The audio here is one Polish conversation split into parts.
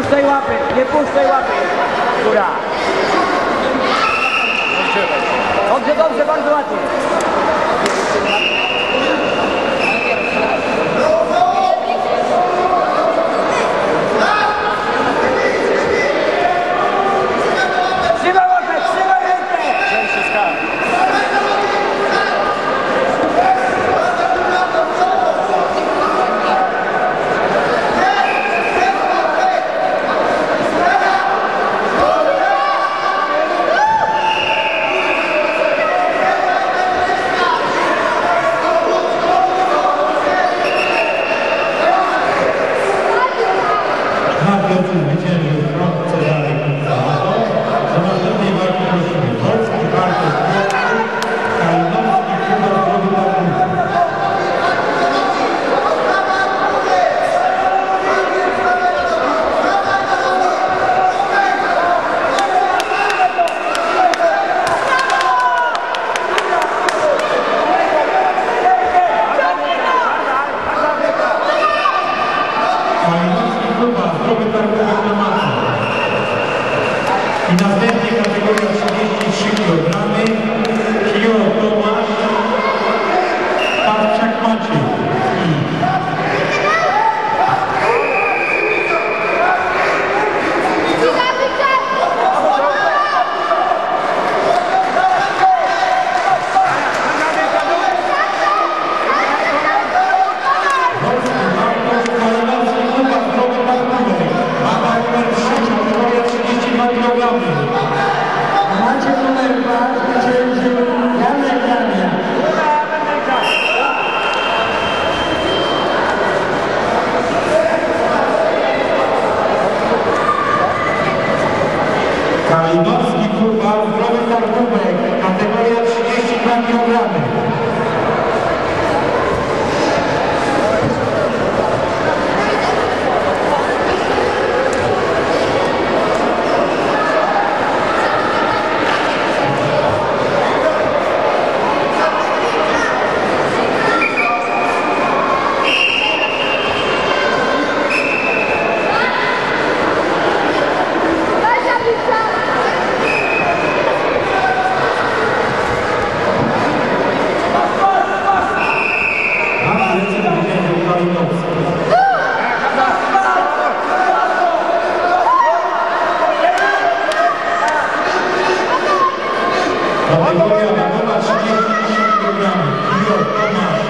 puszczaj łapy, nie puszczaj łapy. Góra. Dobrze, dobrze, bardzo ładnie. Virginia from y nos vemos. Malinowski Kuba, zdrowy startówek, kategoria 32 kg. Major Tomasz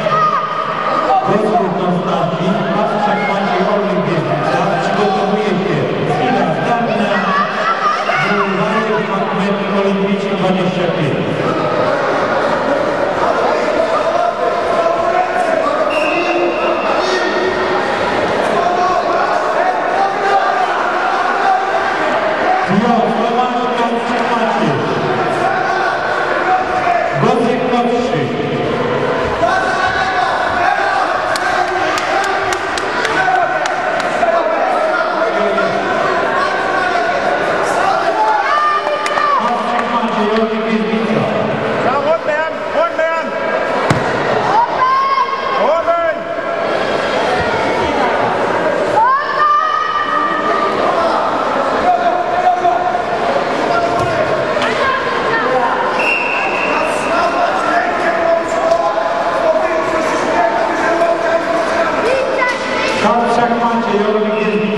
Wojtków Konstantin, Patrzak Maciej Olimpiewica przygotowuje się Sila Zdarna, Zulajew Magnet Olimpijczyk 25. very much, and you're begin